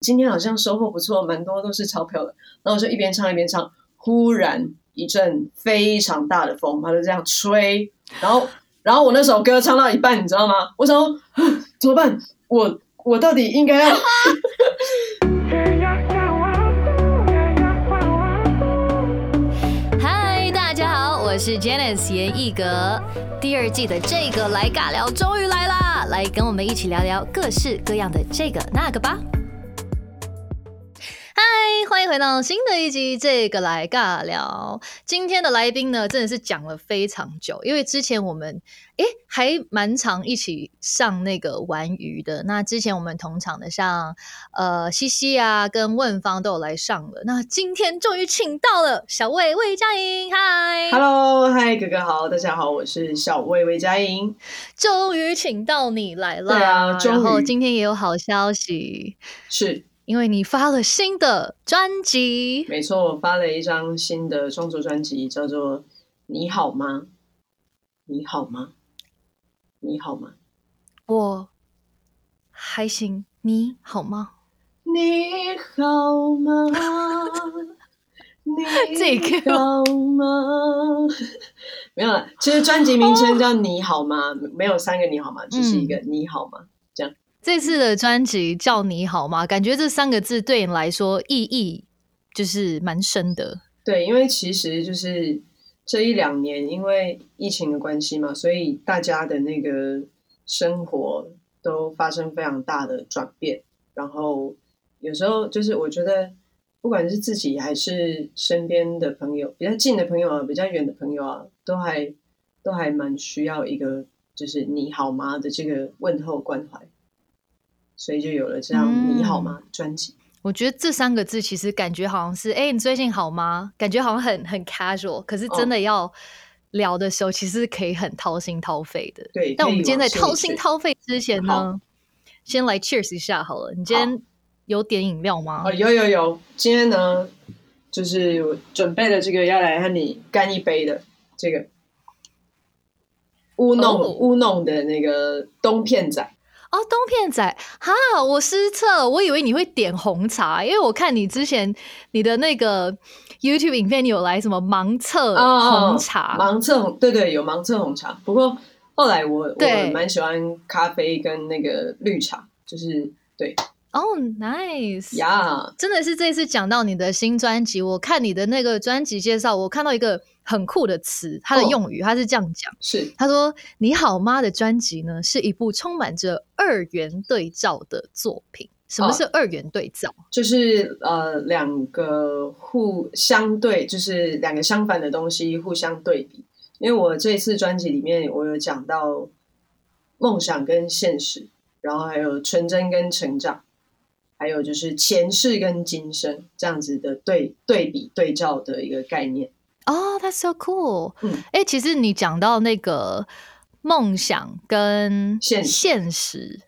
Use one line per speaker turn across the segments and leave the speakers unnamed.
今天好像收获不错，蛮多都是钞票的。然后我就一边唱一边唱，忽然一阵非常大的风，它就这样吹，然后然后我那首歌唱到一半，你知道吗？我想说嗯怎么办？我我到底应该要？
嗨，大家好，我是 Janice 严艺格。第二季的这个来尬聊终于来啦，来跟我们一起聊聊各式各样的这个那个吧。嗨，欢迎回到新的一集这个来尬聊。今天的来宾呢，真的是讲了非常久，因为之前我们诶还蛮常一起上那个玩鱼的。那之前我们同场的像呃西西啊跟问方都有来上了。那今天终于请到了小魏魏佳莹，嗨
Hello，嗨，哥哥好，大家好，我是小魏魏佳莹。
终于请到你来了。
对啊
然后今天也有好消息，
是，
因为你发了新的专辑。
没错，我发了一张新的创作专辑，叫做《你好吗？你好吗？你好吗？
我还行，你好吗？
你好吗？你好吗？没有了，其实专辑名称叫《你好吗》，没有三个“你好吗”，只是一个“你好吗”。这
次的专辑叫你好吗？感觉这三个字对你来说意义就是蛮深的。
对，因为其实就是这一两年，因为疫情的关系嘛，所以大家的那个生活都发生非常大的转变。然后有时候就是我觉得，不管是自己还是身边的朋友，比较近的朋友啊，比较远的朋友啊，都还都还蛮需要一个就是你好吗的这个问候关怀，所以就有了这样
嗯
你好吗专辑。
我觉得这三个字其实感觉好像是，哎、你最近好吗？感觉好像很很 casual，可是真的要聊的时候，其实是可以很掏心掏肺的。
对，
但我们今天在掏心掏肺之前呢，先来 cheers 一下好了。你今天有点饮料吗？
哦，有有有，今天呢，就是我准备了这个要来和你干一杯的这个乌弄、
哦
乌弄的那个冬片仔，
哦，冬片仔，哈，我失策了，我以为你会点红茶，因为我看你之前你的那个 YouTube 影片，你有来什么盲测
哦
红茶，
盲测红，对对，有盲测红茶。不过后来我我蛮喜欢咖啡跟那个绿茶，就是对
哦，nice，
呀，
真的是这次讲到你的新专辑，我看你的那个专辑介绍，我看到一个很酷的词，它的
哦
用语，它是这样讲，
是
他说：“你好吗”的专辑呢，是一部充满着二元对照的作品。什么
哦
是二元对照？
就是呃两个互相对，就是两个相反的东西互相对比。因为我这次专辑里面，我有讲到梦想跟现实，然后还有纯真跟成长，还有就是前世跟今生这样子的对对比对照的一个概念。
哦、t h a t s so cool。
嗯
哎、其实你讲到那个梦想跟
现实
现实，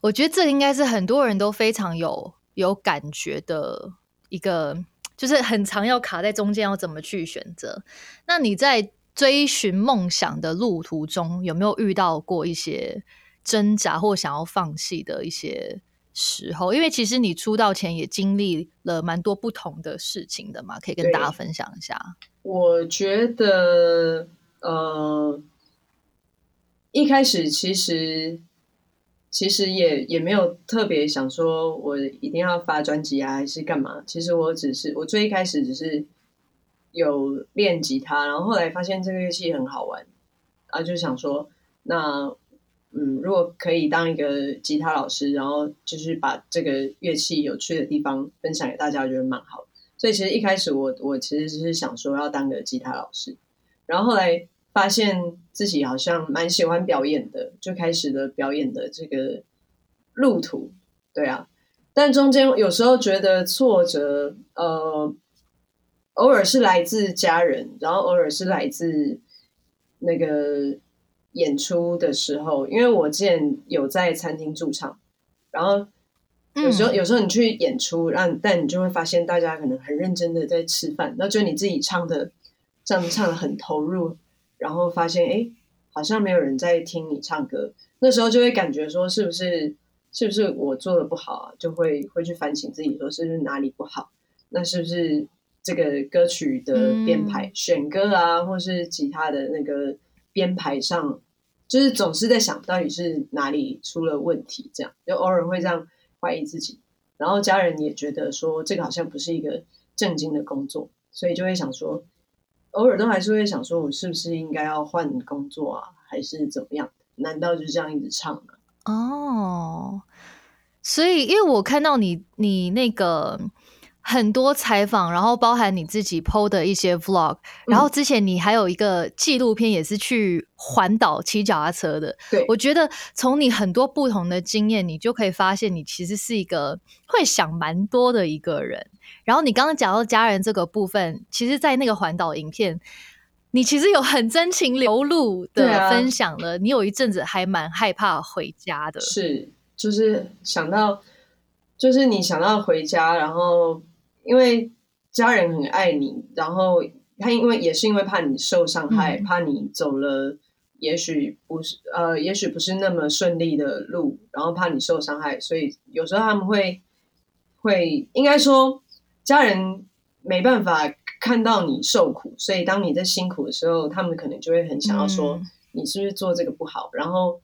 我觉得这应该是很多人都非常有有感觉的一个，就是很常要卡在中间，要怎么去选择。那你在追寻梦想的路途中，有没有遇到过一些挣扎或想要放弃的一些时候？因为其实你出道前也经历了蛮多不同的事情的嘛，可以跟大家分享一下。
我觉得，呃，一开始其实其实也也没有特别想说我一定要发专辑啊，还是干嘛。其实我只是我最一开始只是有练吉他，然后后来发现这个乐器很好玩，啊，就想说，那嗯，如果可以当一个吉他老师，然后就是把这个乐器有趣的地方分享给大家，我觉得蛮好。所以其实一开始我我其实只是想说要当个吉他老师，然后后来发现自己好像蛮喜欢表演的，就开始了表演的这个路途。对啊，但中间有时候觉得挫折，呃，偶尔是来自家人，然后偶尔是来自那个演出的时候，因为我之前有在餐厅驻唱，然后有时候、
嗯
有时候你去演出，让但你就会发现大家可能很认真的在吃饭，那就你自己唱的这样唱的很投入，然后发现哎，诶好像没有人在听你唱歌，那时候就会感觉说是不是是不是我做的不好啊？就会会去反省自己，说是不是哪里不好？那是不是这个歌曲的编排、选歌啊，或是其他的那个编排上，就是总是在想到底是哪里出了问题？这样就偶尔会这样怀疑自己，然后家人也觉得说这个好像不是一个正经的工作，所以就会想说，偶尔都还是会想说，我是不是应该要换工作啊，还是怎么样？难道就这样一直唱吗？
哦，所以因为我看到你，你那个很多采访，然后包含你自己 PO 的一些 Vlog，然后之前你还有一个纪录片，也是去环岛骑脚踏车的。
对，
我觉得从你很多不同的经验，你就可以发现，你其实是一个会想蛮多的一个人。然后你刚刚讲到家人这个部分，其实，在那个环岛影片。你其实有很真情流露的分享了，你有一阵子还蛮害怕回家的。
是，就是想到，就是你想到回家，然后因为家人很爱你，然后他因为也是因为怕你受伤害，怕你走了，也许不是呃，也许不是那么顺利的路，然后怕你受伤害，所以有时候他们会会应该说家人没办法。看到你受苦，所以当你在辛苦的时候，他们可能就会很想要说你是不是做这个不好。然后，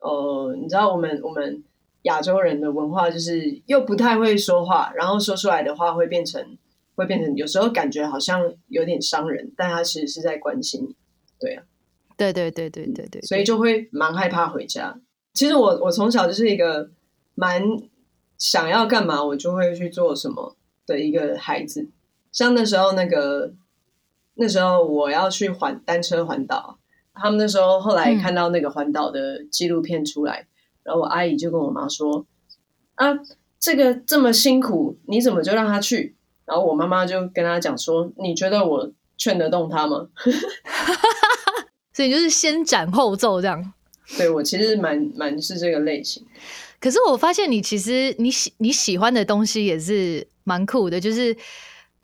呃，你知道我们我们亚洲人的文化就是又不太会说话，然后说出来的话会变成会变成有时候感觉好像有点伤人，但他其实是在关心你。对啊，
对对对对对对，
所以就会蛮害怕回家。其实我我从小就是一个蛮想要干嘛我就会去做什么的一个孩子。像那时候那个，那时候我要去环单车环岛，他们那时候后来看到那个环岛的纪录片出来，然后我阿姨就跟我妈说：“啊，这个这么辛苦，你怎么就让他去？”然后我妈妈就跟他讲说：“你觉得我劝得动他吗？”
所以就是先斩后奏这样。
对我其实蛮蛮是这个类型，
可是我发现你其实你喜你喜欢的东西也是蛮酷的，就是。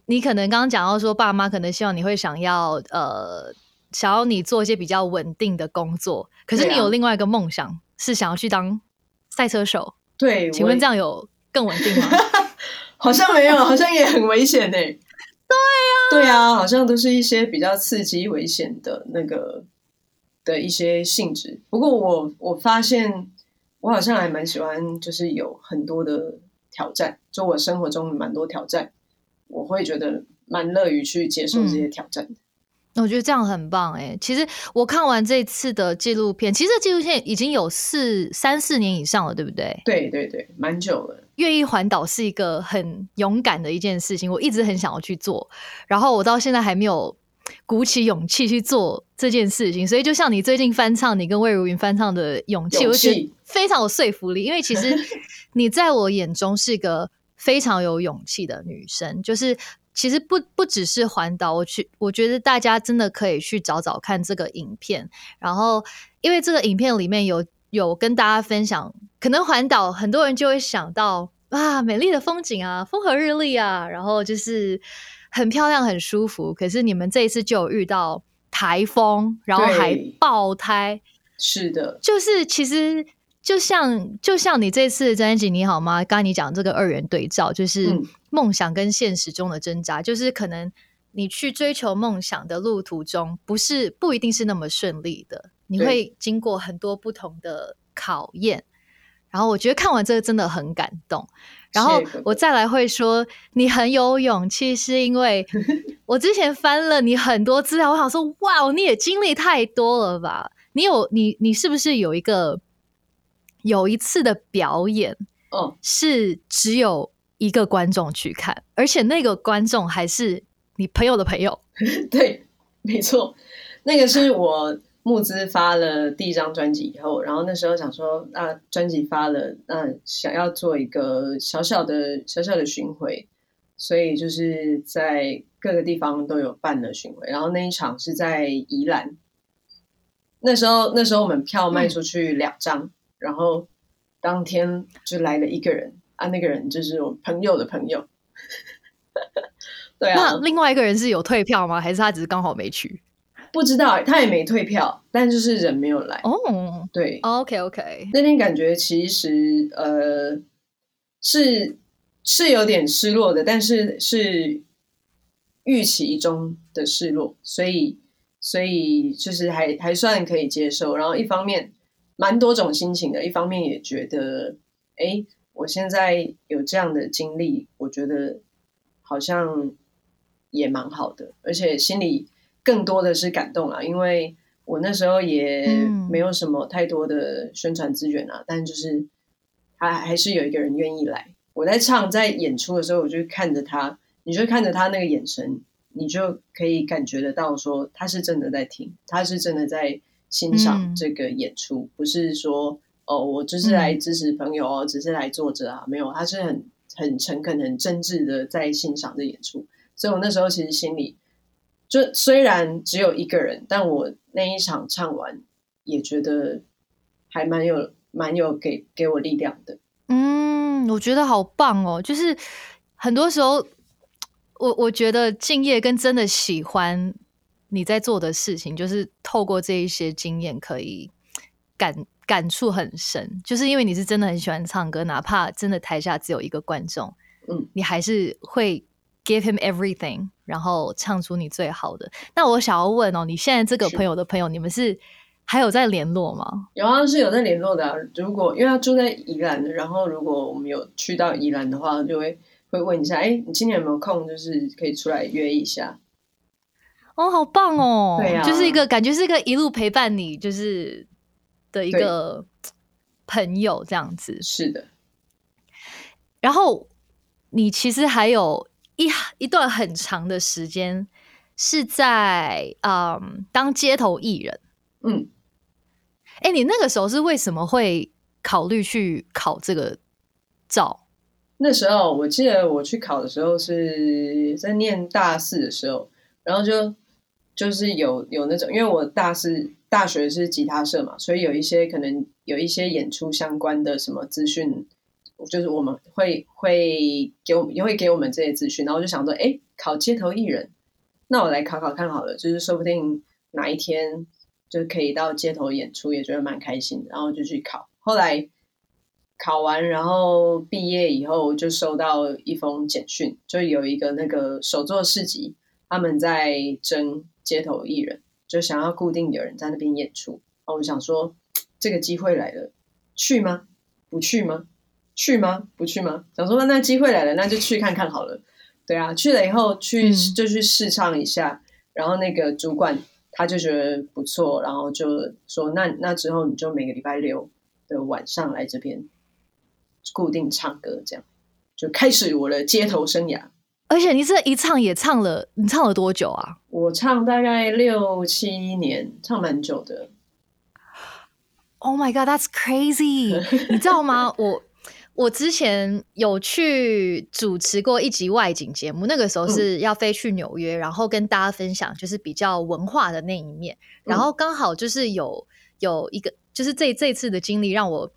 你可能刚刚讲到说，爸妈可能希望你会想要呃，想要你做一些比较稳定的工作。可是你有另外一个梦想，是想要去当赛车手。
对，
请问这样有更稳定吗？
好像没有，好像也很危险呢。
对呀，
对啊，好像都是一些比较刺激、危险的那个的一些性质。不过我我发现，我好像还蛮喜欢，就是有很多的挑战，就我生活中蛮多挑战。我会觉得蛮乐于去接受这些挑战
的，我觉得这样很棒哎。其实我看完这次的纪录片，其实纪录片已经有四三四年以上了，对不对？
对对对，蛮久了。
愿意环岛是一个很勇敢的一件事情，我一直很想要去做，然后我到现在还没有鼓起勇气去做这件事情。所以就像你最近翻唱你跟魏如云翻唱的《勇气》，我觉得非常有说服力，因为其实 你在我眼中是一个。非常有勇气的女生，就是其实不不只是环岛，我去，我觉得大家真的可以去找找看这个影片。然后，因为这个影片里面有有跟大家分享，可能环岛很多人就会想到啊，美丽的风景啊，风和日丽啊，然后就是很漂亮、很舒服。可是你们这一次就有遇到台风，然后还爆胎，
是的，
就是其实。就像就像你这次专辑《你好吗》，刚刚你讲这个二元对照，就是梦想跟现实中的挣扎，就是可能你去追求梦想的路途中，不是不一定是那么顺利的，你会经过很多不同的考验。然后我觉得看完这个真的很感动。然后我再来会说你很有勇气，是因为 我之前翻了你很多资料，我想说哇，你也经历太多了吧？你有你你是不是有一个？有一次的表演，哦，是只有一个观众去看，而且那个观众还是你朋友的朋友。
对，没错，那个是我募资发了第一张专辑以后，然后那时候想说，啊，专辑发了，那想要做一个小小的小小的巡回，所以就是在各个地方都有办了巡回，然后那一场是在宜兰。那时候，那时候我们票卖出去两张。然后当天就来了一个人啊，那个人就是我朋友的朋友。对啊，
那另外一个人是有退票吗？还是他只是刚好没去？
不知道他也没退票，但就是人没有来。
哦
对
，，OK OK，
那天感觉其实呃是是有点失落的，但是是预期中的失落，所以所以就是还还算可以接受。然后一方面蛮多种心情的，一方面也觉得，哎，我现在有这样的经历，我觉得好像也蛮好的，而且心里更多的是感动啊，因为我那时候也
嗯
没有什么太多的宣传资源啊，但就是还还是有一个人愿意来。我在唱在演出的时候，我就看着他，你就看着他那个眼神，你就可以感觉得到说他是真的在听，他是真的在欣赏
嗯
这个演出，不是说哦我就是来支持朋友哦，只是来坐着啊，没有，他是很很诚恳、很真挚的在欣赏这演出。所以我那时候其实心里就虽然只有一个人，但我那一场唱完也觉得还蛮有蛮有给给我力量的。
嗯，我觉得好棒哦！就是很多时候，我我觉得敬业跟真的喜欢你在做的事情，就是透过这一些经验，可以感感触很深。就是因为你是真的很喜欢唱歌，哪怕真的台下只有一个观众，
嗯，
你还是会 give him everything，然后唱出你最好的。那我想要问哦，你现在这个朋友的朋友，你们是还有在联络吗？
有啊，是有在联络的、啊。如果因为他住在宜兰，然后如果我们有去到宜兰的话，就会会问一下，哎，你今年有没有空？就是可以出来约一下。
哦，好棒哦！
对啊
就是一个感觉是一个一路陪伴你，就是的一个朋友这样子。
是的，
然后你其实还有一一段很长的时间是在嗯当街头艺人。
嗯，
哎，你那个时候是为什么会考虑去考这个照？
那时候我记得我去考的时候是在念大四的时候，然后就就是有有那种，因为我大四大学是吉他社嘛，所以有一些可能有一些演出相关的什么资讯，就是我们会会给我们也会给我们这些资讯，然后就想说，哎，考街头艺人，那我来考考看好了，就是说不定哪一天就可以到街头演出，也觉得蛮开心，然后就去考，后来。考完，然后毕业以后就收到一封简讯，就有一个那个手作市集，他们在征街头艺人，就想要固定有人在那边演出。然后我想说，这个机会来了，去吗？不去吗？去吗？不去吗？想说那那机会来了，那就去看看好了。对啊，去了以后去、
嗯
就去试唱一下，然后那个主管他就觉得不错，然后就说那那之后你就每个礼拜六的晚上来这边。固定唱歌，这样就开始我的街头生涯。
而且你这一唱也唱了，你唱了多久啊？
我唱大概六七年，唱蛮久的。
Oh my god, that's crazy！你知道吗？我我之前有去主持过一集外景节目，那个时候是要飞去纽约，然后跟大家分享就是比较文化的那一面。然后刚好就是有有一个，就是这这次的经历让我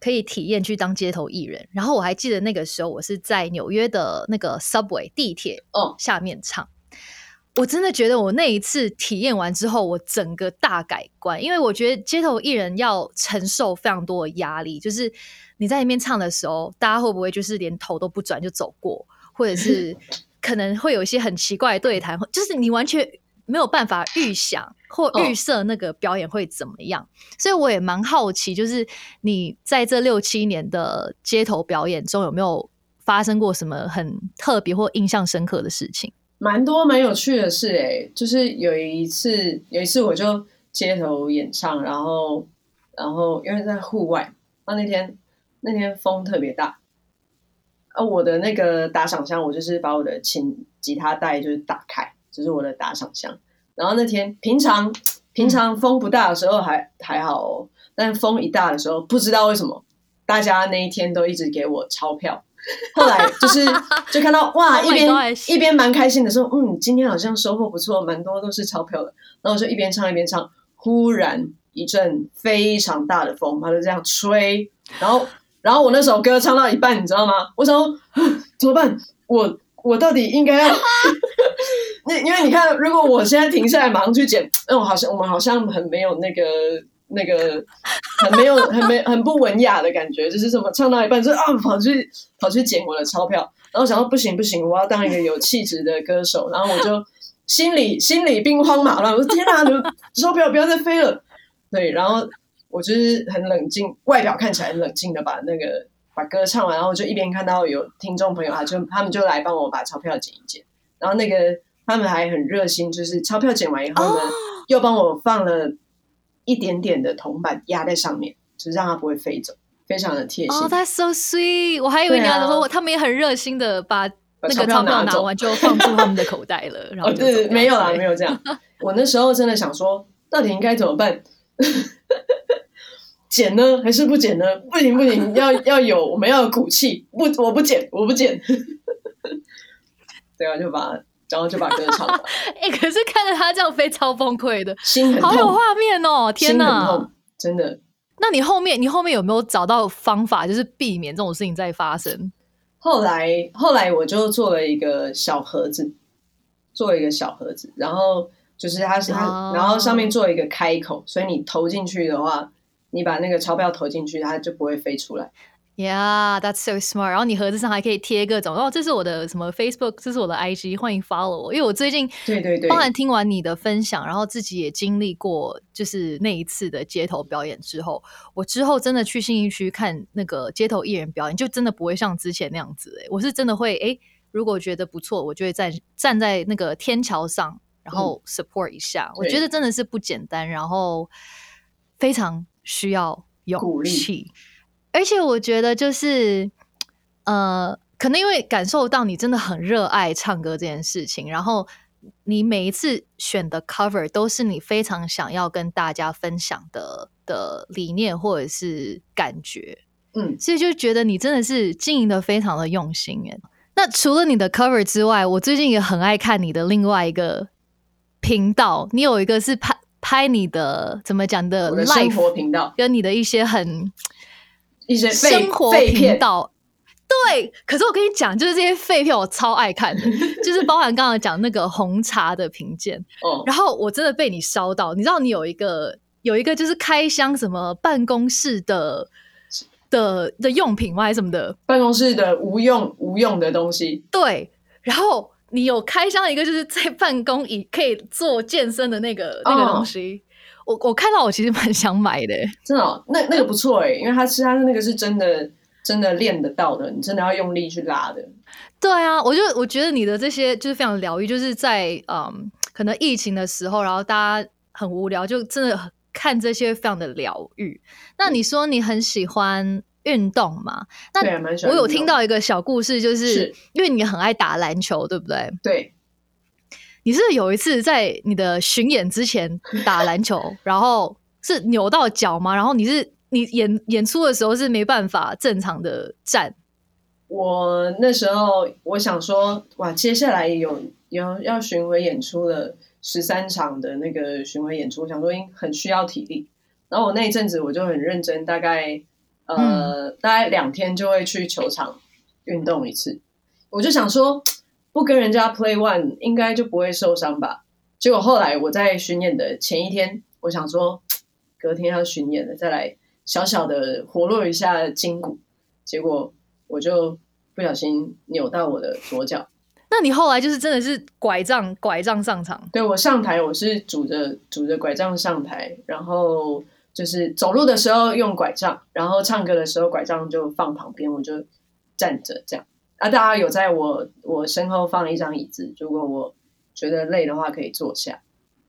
可以体验去当街头艺人。然后我还记得那个时候我是在纽约的那个 subway 地铁
哦
下面唱。我真的觉得我那一次体验完之后，我整个大改观，因为我觉得街头艺人要承受非常多的压力，就是你在里面唱的时候，大家会不会就是连头都不转就走过，或者是 可能会有一些很奇怪的对谈，就是你完全没有办法预想或预设那个表演会怎么样。所以我也蛮好奇，就是你在这六七年的街头表演中，有没有发生过什么很特别或印象深刻的事情？
蛮多蛮有趣的事诶、就是有一次，有一次我就街头演唱，然后然后因为在户外，那那天那天风特别大，啊，我的那个打赏箱，我就是把我的琴吉他带就是打开，就是我的打赏箱。然后那天平常平常风不大的时候还还好哦，但风一大的时候，不知道为什么大家那一天都一直给我钞票。后来就是就看到哇
，Oh
一边一边蛮开心的说，嗯，今天好像收获不错，蛮多都是钞票的。然后我就一边唱一边唱，忽然一阵非常大的风，它就这样吹，然后然后我那首歌唱到一半，你知道吗？我想说、嗯 怎么办？我我到底应该要那因为你看，如果我现在停下来马上去剪，嗯，好像我们好像很没有那个那个很没有很没很不文雅的感觉，就是什么唱到一半就啊跑去跑去捡我的钞票，然后想到不行不行，我要当一个有气质的歌手，然后我就心里心里兵荒马乱，我说天哪，你们钞票不要再飞了，对，然后我就是很冷静，外表看起来很冷静的把那个把歌唱完，然后就一边看到有听众朋友，啊就他们就来帮我把钞票捡一捡，然后那个他们还很热心，就是钞票捡完以后呢，又帮我放了一点点的铜板压在上面，就是让它不会飞走，非常的贴心。
哦、t h a t s so sweet！我还以为你要说、他们也很热心的把那
钞
个钞票
票拿
完就放进他们的口袋了，然后
哦，
就
对对，没有啦，
对
没有这样。我那时候真的想说，到底应该怎么办？剪呢，还是不剪呢？不行不行，要要有，我们要有骨气。不，我不剪，我不剪。对啊，就把，然后就把歌唱完，
哎、可是看着他这样飞超崩溃的，
心很痛，
好有画面哦！天
心很
哪
痛，，真的。
那你后面你后面有没有找到方法，就是避免这种事情再发生？
后来后来我就做了一个小盒子，做了一个小盒子，然后就是它是它，
哦
然后上面做了一个开口，所以你投进去的话，你把那个钞票投进去，它就不会飞出来。
Yeah, that's so smart. 然后你盒子上还可以贴各种哦，这是我的什么 Facebook，这是我的 IG，欢迎 follow 我。因为我最近
对对对
包含听完你的分享，然后自己也经历过就是那一次的街头表演之后，我之后真的去信义区看那个街头艺人表演，就真的不会像之前那样子、欸。我是真的会诶，如果觉得不错，我就会站站在那个天桥上，然后 support 一下。我觉得真的是不简单，然后非常需要勇气。而且我觉得就是，呃，可能因为感受到你真的很热爱唱歌这件事情，然后你每一次选的 cover 都是你非常想要跟大家分享的的理念或者是感觉，
嗯，
所以就觉得你真的是经营的非常的用心耶。那除了你的 cover 之外，我最近也很爱看你的另外一个频道，你有一个是拍拍你的怎么讲的 life
频道
跟你的一些很
一些废
生活频，道。对，可是我跟你讲，就是这些废片我超爱看的，就是包含刚刚讲那个红茶的评鉴，
哦，
然后我真的被你烧到。你知道你有一个有一个就是开箱什么办公室的的的用品吗？还是什么的？
办公室的无用无用的东西，
对，然后你有开箱一个就是在办公椅可以做健身的那个那个
哦
东西。我我看到我其实蛮想买的，
真的、哦，那那个不错哎，因为它是它那个是真的真的练得到的，你真的要用力去拉的。
对啊，我就我觉得你的这些就是非常疗愈，就是在嗯，可能疫情的时候，然后大家很无聊，就真的很看这些非常的疗愈。那你说你很喜欢运动嘛？那我有听到一个小故事，就是
是
因为你很爱打篮球，对不对？
对，
你是有一次在你的巡演之前 打篮球，然后是扭到脚吗？然后你是你演演出的时候是没办法正常的站，
我那时候我想说，哇，接下来有有要巡回演出的十三场的那个巡回演出，我想说应很需要体力。然后我那一阵子我就很认真，大概呃、大概两天就会去球场运动一次。我就想说，不跟人家 play one 应该就不会受伤吧。结果后来我在巡演的前一天，我想说隔天要巡演了，再来小小的活络一下筋骨。结果我就不小心扭到我的左脚。
那你后来就是真的是拐杖拐杖上场，
对我上台，我是拄着拄着拐杖上台，然后就是走路的时候用拐杖，然后唱歌的时候拐杖就放旁边，我就站着这样。啊，大家有在我我身后放一张椅子，如果我觉得累的话，可以坐下。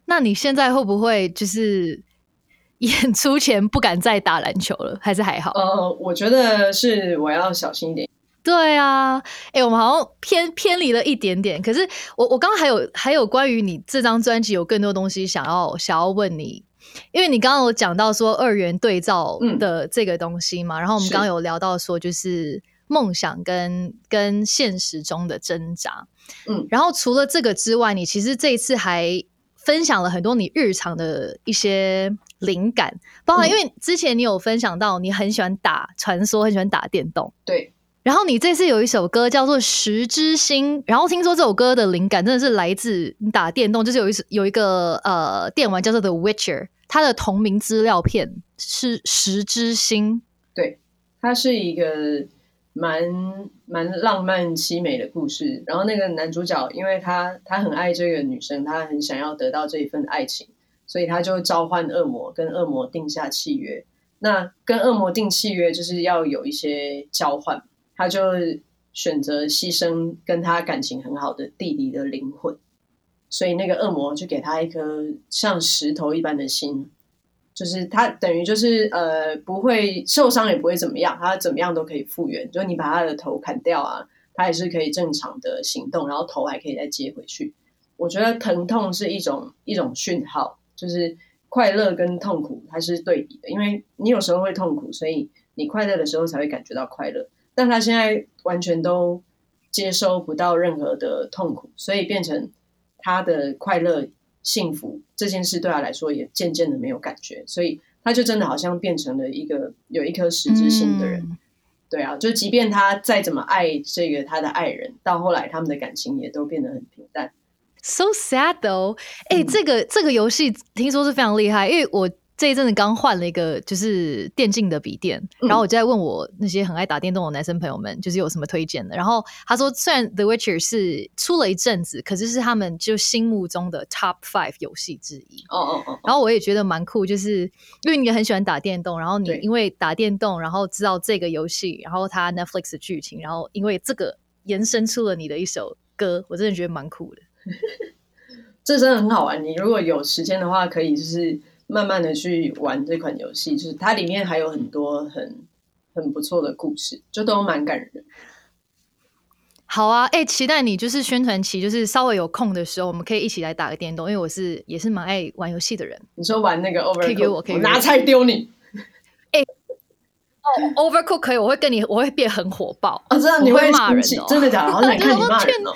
那你现在会不会就是 演出前不敢再打篮球了？还是还好？
呃，我觉得是我要小心一点。
对啊，哎、我们好像偏偏离了一点点。可是我我刚刚还有还有关于你这张专辑有更多东西想要想要问你，因为你刚刚有讲到说二元对照
嗯
的这个东西嘛，然后我们刚刚有聊到说就是梦想跟跟现实中的挣扎，
嗯
然后除了这个之外，你其实这一次还分享了很多你日常的一些灵感，包括
嗯
因为之前你有分享到你很喜欢打传说，很喜欢打电动。
对，
然后你这次有一首歌叫做《十之星》，然后听说这首歌的灵感真的是来自你打电动，就是有一有一个呃电玩叫做《The Witcher》，它的同名资料片是《十之星》。
对，它是一个蛮蛮浪漫凄美的故事。然后那个男主角，因为他他很爱这个女生，他很想要得到这一份爱情，所以他就召唤恶魔，跟恶魔定下契约。那跟恶魔定契约就是要有一些交换。他就选择牺牲跟他感情很好的弟弟的灵魂，所以那个恶魔就给他一颗像石头一般的心，就是他等于就是呃不会受伤也不会怎么样，他怎么样都可以复原。就你把他的头砍掉啊，他也是可以正常的行动，然后头还可以再接回去。我觉得疼痛是一种一种讯号，就是快乐跟痛苦它是对比的，因为你有时候会痛苦，所以你快乐的时候才会感觉到快乐。但他现在完全都接收不到任何的痛苦，所以变成他的快乐、幸福这件事对他来说也渐渐的没有感觉，所以他就真的好像变成了一个有一颗实质性的人。对啊，就即便他再怎么爱这个他的爱人，到后来他们的感情也都变得很平淡。
So sad though，哎，这个这个游戏听说是非常厉害，因为我。这一阵子刚换了一个就是电竞的笔电，然后我就在问我那些很爱打电动的男生朋友们，就是有什么推荐的。然后他说，虽然 The Witcher 是出了一阵子，可是是他们就心目中的 Top Five 游戏之一。哦哦哦。然后我也觉得蛮酷，就是因为你也很喜欢打电动，然后你因为打电动，然后知道这个游戏，然后它 Netflix 的剧情，然后因为这个延伸出了你的一首歌，我真的觉得蛮酷的。
这真的很好玩。你如果有时间的话，可以就是。慢慢的去玩这款游戏，就是它里面还有很多很很不错的故事，就都蛮感人。
好啊，哎，期待你就是宣传期，就是稍微有空的时候，我们可以一起来打个电动，因为我是也是蛮爱玩游戏的人。
你说玩那个 Over，
可以给我，可以
拿菜丢你。
哎，哦，Overcook 可以，我会跟你，我会变很火爆
啊！真的你会骂人哦？真的假的？好想看你 骂人哦。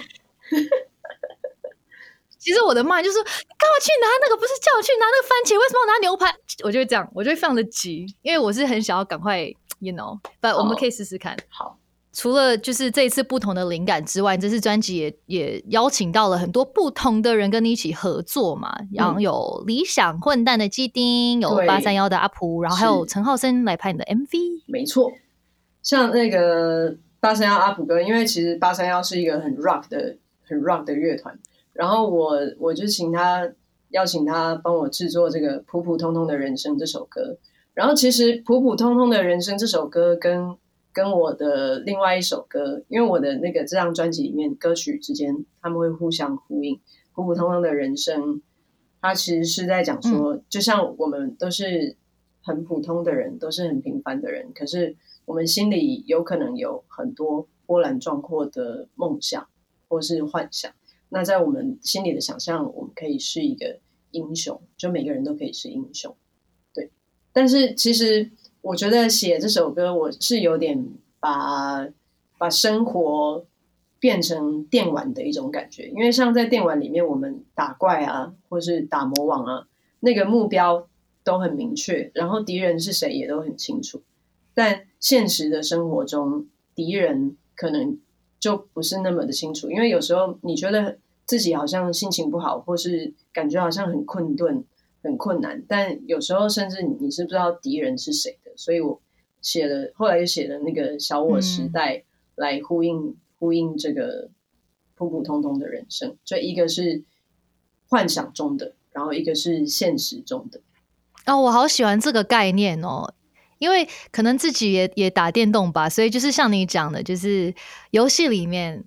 其实我的骂就是干嘛去拿那个？不是叫我去拿那个番茄？为什么要拿牛排？我就会这样，我就会非常的急，因为我是很想要赶快，you know。不，我们可以试试看。
好，
除了就是这一次不同的灵感之外，这次专辑也也邀请到了很多不同的人跟你一起合作嘛。然后有理想混蛋的基丁，有八三幺的阿普，然后还有陈浩森来拍你的 MV。
没错，像那个八三幺阿普哥，因为其实八三幺是一个很 rock 的、很 rock 的乐团。然后我我就请他邀请他帮我制作这个普普通通的人生这首歌。然后其实普普通通的人生这首歌跟跟我的另外一首歌，因为我的那个这张专辑里面歌曲之间他们会互相呼应。普普通通的人生，它其实是在讲说，就像我们都是很普通的人，都是很平凡的人，可是我们心里有可能有很多波澜壮阔的梦想或是幻想。那在我们心里的想象，我们可以是一个英雄，就每个人都可以是英雄，对。但是其实我觉得写这首歌，我是有点把把生活变成电玩的一种感觉，因为像在电玩里面，我们打怪啊，或是打魔王啊，那个目标都很明确，然后敌人是谁也都很清楚。但现实的生活中，敌人可能就不是那么的清楚，因为有时候你觉得。自己好像心情不好，或是感觉好像很困顿、很困难，但有时候甚至你是不知道敌人是谁的，所以我写了，后来就写了那个小我时代来呼应呼应这个普普通通的人生，就一个是幻想中的，然后一个是现实中的。
哦，我好喜欢这个概念哦，因为可能自己也也打电动吧，所以就是像你讲的，就是游戏里面。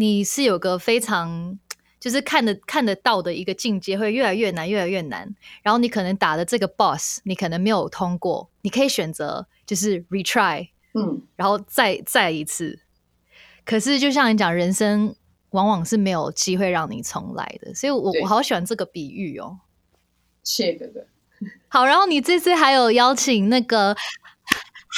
你是有个非常就是看得看得到的一个境界，会越来越难，越来越难。然后你可能打的这个 boss，你可能没有通过，你可以选择就是 retry，嗯，然后再再一次。可是就像你讲，人生往往是没有机会让你重来的，所以我我好喜欢这个比喻哦。
谢哥哥，
好，然后你这次还有邀请那个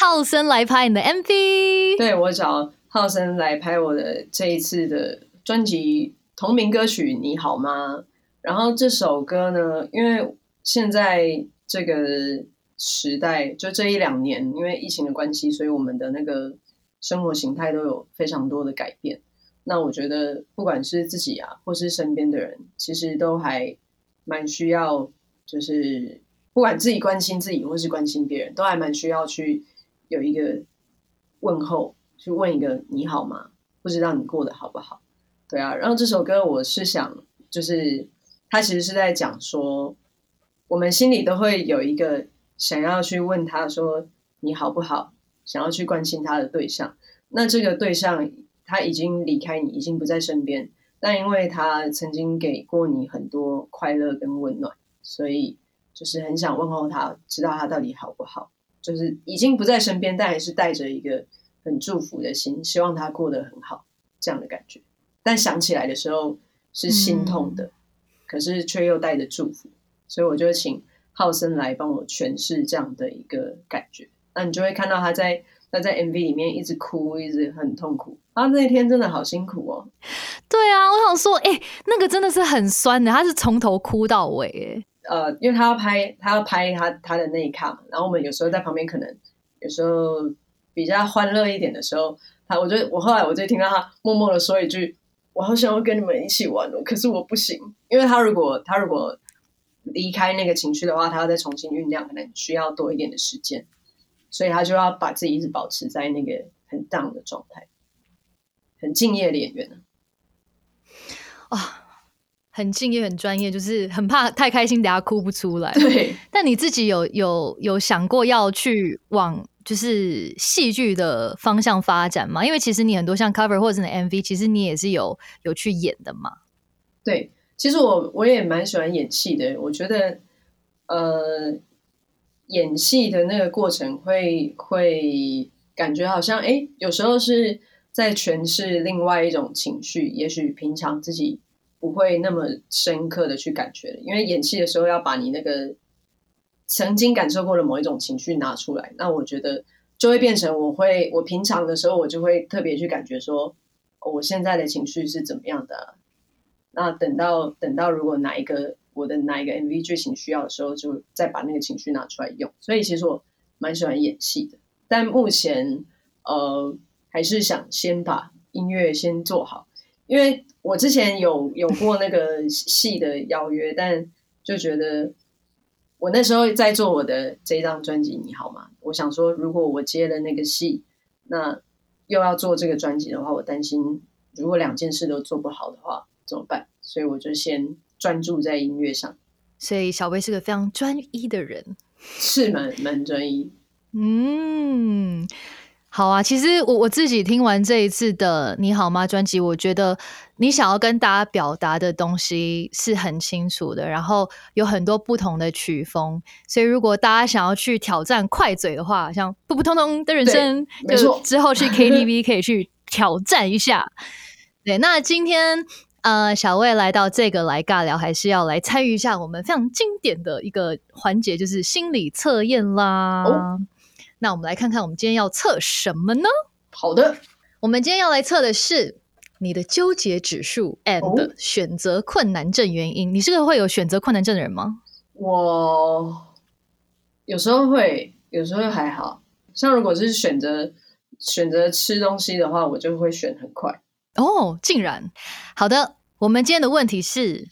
浩森来拍你的 MV，
对我找。浩森来拍我的这一次的专辑同名歌曲《你好吗》，然后这首歌呢，因为现在这个时代，就这一两年，因为疫情的关系，所以我们的那个生活形态都有非常多的改变。那我觉得，不管是自己啊，或是身边的人，其实都还蛮需要，就是不管自己关心自己，或是关心别人，都还蛮需要去有一个问候，去问一个你好吗？不知道你过得好不好？对啊。然后这首歌，我是想，就是他其实是在讲说，我们心里都会有一个想要去问他说你好不好，想要去关心他的对象。那这个对象。他已经离开你，已经不在身边，但因为他曾经给过你很多快乐跟温暖，所以就是很想问候他，知道他到底好不好。就是已经不在身边，但还是带着一个很祝福的心，希望他过得很好这样的感觉。但想起来的时候是心痛的，可是却又带着祝福，所以我就请浩森来帮我诠释这样的一个感觉。那你就会看到他在。他在 MV 里面一直哭，一直很痛苦。他那天真的好辛苦哦。
对啊，我想说，哎，那个真的是很酸的。他是从头哭到尾，哎。
呃，因为他要拍，他要拍他他的那一卡嘛。然后我们有时候在旁边，可能有时候比较欢乐一点的时候，他，我就我后来我就听到他默默的说一句：“我好想要跟你们一起玩哦，可是我不行。”因为他如果他如果离开那个情绪的话，他要再重新酝酿，可能需要多一点的时间。所以他就要把自己一直保持在那个很 down 的状态，很敬业的演员呢。
啊，很敬业，很专业，就是很怕太开心，等下哭不出来。
对。
但你自己有有有想过要去往就是戏剧的方向发展吗？因为其实你很多像 cover 或者是 MV，其实你也是有有去演的嘛。
对，其实我我也蛮喜欢演戏的，我觉得呃。演戏的那个过程会会感觉好像哎，有时候是在诠释另外一种情绪，也许平常自己不会那么深刻的去感觉因为演戏的时候要把你那个曾经感受过的某一种情绪拿出来，那我觉得就会变成我会我平常的时候我就会特别去感觉说我现在的情绪是怎么样的，那等到等到如果哪一个。我的哪一个 MV 剧情需要的时候，就再把那个情绪拿出来用。所以其实我蛮喜欢演戏的，但目前呃还是想先把音乐先做好，因为我之前有有过那个戏的邀约，但就觉得我那时候在做我的这张专辑，你好吗？我想说，如果我接了那个戏，那又要做这个专辑的话，我担心如果两件事都做不好的话怎么办？所以我就先。专注在音乐上，
所以小薇是个非常专一的人，
是蛮蛮专一。
嗯，好啊。其实我我自己听完这一次的《你好吗》专辑，我觉得你想要跟大家表达的东西是很清楚的，然后有很多不同的曲风。所以如果大家想要去挑战快嘴的话，像普普通通的人生，就之后去 KTV 可以去挑战一下。对，那今天。呃，小魏来到这个来尬聊，还是要来参与一下我们非常经典的一个环节，就是心理测验啦。哦，那我们来看看我们今天要测什么呢？
好的，
我们今天要来测的是你的纠结指数 and 选择困难症原因。你是个会有选择困难症的人吗？
我有时候会，有时候还好像如果是选择选择吃东西的话，我就会选很快。
哦，竟然好的。我们今天的问题是：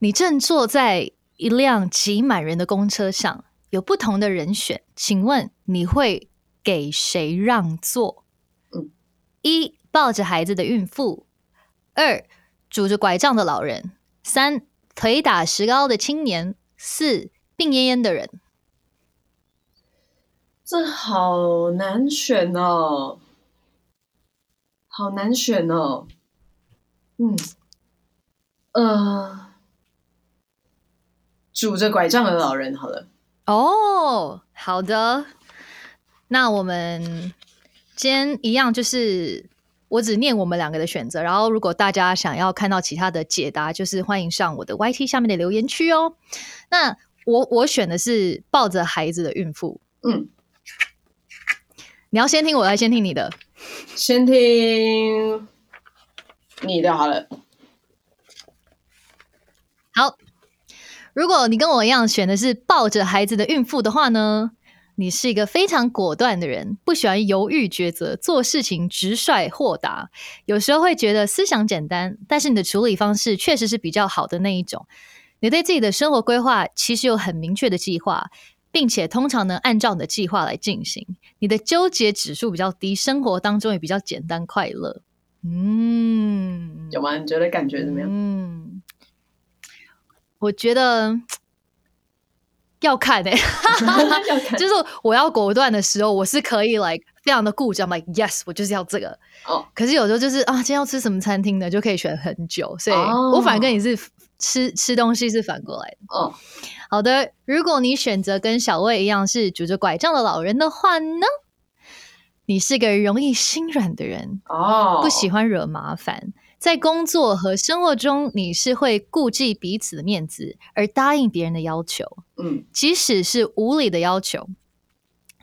你正坐在一辆挤满人的公车上，有不同的人选，请问你会给谁让座？嗯，一抱着孩子的孕妇，二拄着拐杖的老人，三腿打石膏的青年，四病恹恹的人。
这好难选哦。好难选哦，嗯，呃，拄着拐杖的老人，好了。
哦，好的，那我们今天一样，就是我只念我们两个的选择，然后如果大家想要看到其他的解答，就是欢迎上我的 YT 下面的留言区哦。那我我选的是抱着孩子的孕妇，嗯，你要先听我，来先听你的。
先听你的好了。
好，如果你跟我一样选的是抱着孩子的孕妇的话呢，你是一个非常果断的人，不喜欢犹豫抉择，做事情直率豁达。有时候会觉得思想简单，但是你的处理方式确实是比较好的那一种。你对自己的生活规划其实有很明确的计划，并且通常能按照你的计划来进行。你的纠结指数比较低，生活当中也比较简单快乐。嗯，
有吗？你觉得感觉怎么样？
嗯，我觉得要看 诶、就是我要果断的时候，我是可以 like 非常的固执，like yes，我就是要这个。
哦，
可是有时候就是啊，今天要吃什么餐厅呢，就可以选很久，所以
哦
我反而跟你是吃吃东西是反过来的。
哦，
好的，如果你选择跟小魏一样是拄着拐杖的老人的话呢，你是个容易心软的人，
哦，
不喜欢惹麻烦。在工作和生活中，你是会顾忌彼此的面子而答应别人的要求，
嗯
即使是无理的要求。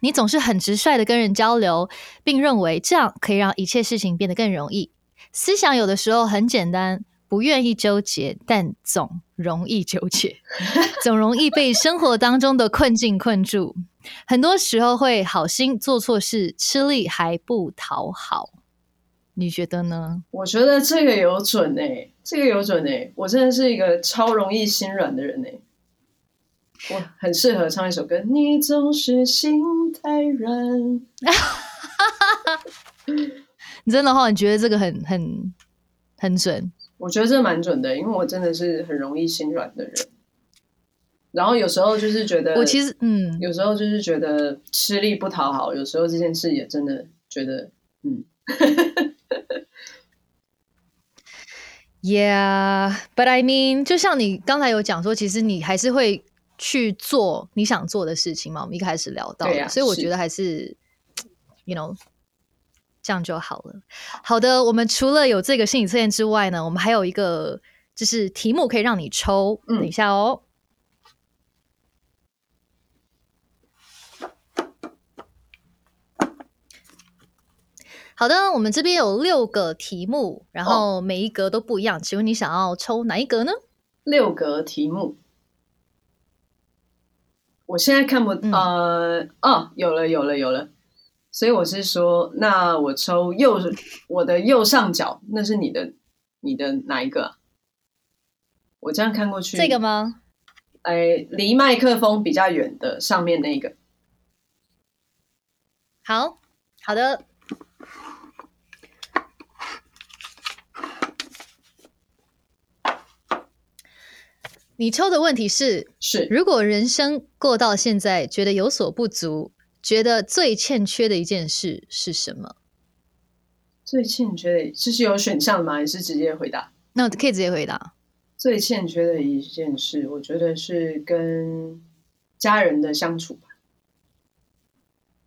你总是很直率的跟人交流，并认为这样可以让一切事情变得更容易。思想有的时候很简单，不愿意纠结，但总容易纠结，总容易被生活当中的困境困住。很多时候会好心做错事，吃力还不讨好。你觉得呢？
我觉得这个有准诶、这个有准诶、我真的是一个超容易心软的人诶、我很适合唱一首歌，《你总是心太软》。
你真的话，你觉得这个很很很准？
我觉得这蛮准的，因为我真的是很容易心软的人。然后有时候就是觉得，
我其实嗯，
有时候就是觉得吃力不讨好，有时候这件事也真的觉得，嗯，
Yeah, but I mean，就像你刚才有讲说，其实你还是会去做你想做的事情嘛。我们一开始聊到所以我觉得还是，you know，这样就好了。好的，我们除了有这个心理测验之外呢，我们还有一个就是题目可以让你抽。
嗯
等一下哦。好的，我们这边有六个题目，然后每一格都不一样。请问你想要抽哪一格呢？
六格题目。我现在看不，
嗯
呃，哦，有了，有了，有了。所以我是说，那我抽右，我的右上角，那是你的，你的哪一个、啊？我这样看过去，
这个吗？
哎，离麦克风比较远的上面那个。
好好的。你抽的问题是：
是
如果人生过到现在，觉得有所不足，觉得最欠缺的一件事是什么？
最欠缺的，这是有选项吗？还是直接回答？
那我可以直接回答。
最欠缺的一件事，我觉得是跟家人的相处吧。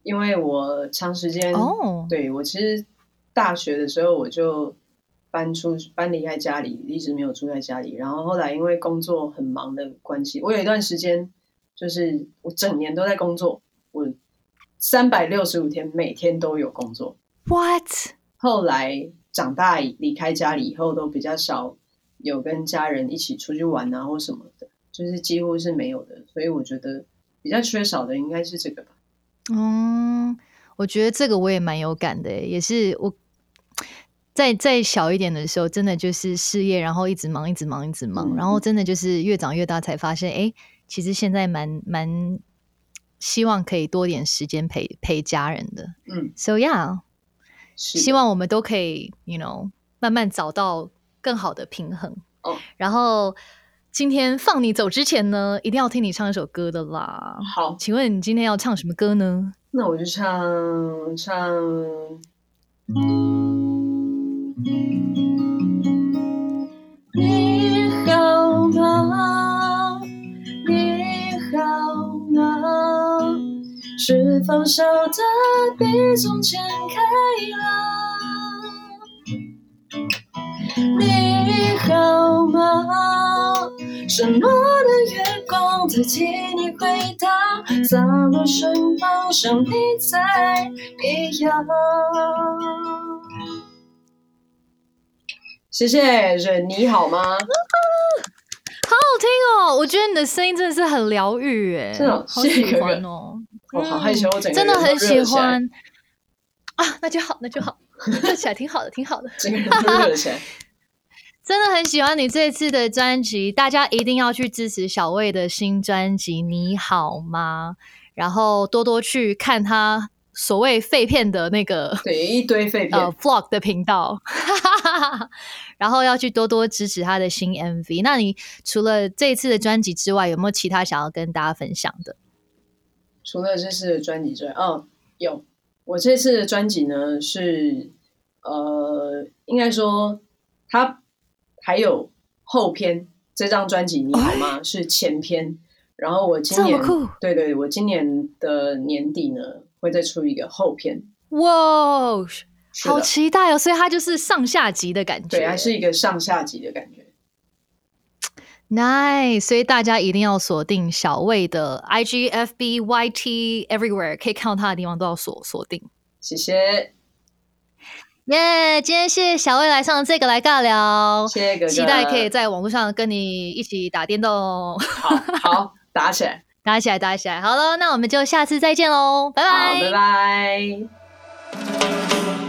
因为我长时间
哦，
对我其实大学的时候我就搬出搬离开家里，一直没有住在家里。然后后来因为工作很忙的关系，我有一段时间就是我整年都在工作，我三百六十五天每天都有工作。
What？
后来长大离开家里以后，都比较少有跟家人一起出去玩啊或什么的，就是几乎是没有的。所以我觉得比较缺少的应该是这个吧。
嗯，我觉得这个我也蛮有感的，也是我在再小一点的时候，真的就是事业，然后一直忙，一直忙，一直忙，
嗯
然后真的就是越长越大才发现，哎，其实现在蛮蛮希望可以多点时间陪陪家人的。
嗯
，So yeah，希望我们都可以，you know，慢慢找到更好的平衡。
哦
然后今天放你走之前呢，一定要听你唱一首歌的啦。
好，
请问你今天要唱什么歌呢？
那我就唱唱。你是否笑得比从前开朗？你好吗？什么的月光代替你回答，洒落身旁，像你在一样。谢谢，是你好吗？
好好听哦！我觉得你的声音真的是很疗愈，哎，
真的哦
好喜欢哦。
我好害羞，我整个
真的很喜欢啊，那就好，那就好，热起来挺好的，挺好的。
整个人都热起来。
真的很喜欢你这次的专辑，大家一定要去支持小魏的新专辑《你好吗》，然后多多去看他所谓废片的那个
对，一堆废 片。
呃 vlog 的频道，然后要去多多支持他的新 MV。那你除了这一次的专辑之外，有没有其他想要跟大家分享的？
除了这次的专辑之外，哦，有我这次的专辑呢是呃，应该说它还有后篇。这张专辑你好吗？是前篇。然后我今年对对，我今年的年底呢会再出一个后篇。
哇，好期待哦！所以它就是上下集的感觉，
对，还是一个上下集的感觉。
nice。所以大家一定要锁定小魏的 IG、FB、YT everywhere，可以看到他的地方都要锁锁定。
谢谢，
耶今天谢谢小魏来上这个来尬聊，
谢谢哥哥，
期待可以在网络上跟你一起打电动，
好好打起来，
打起来，打起来。好了，那我们就下次再见喽，拜，拜
拜拜。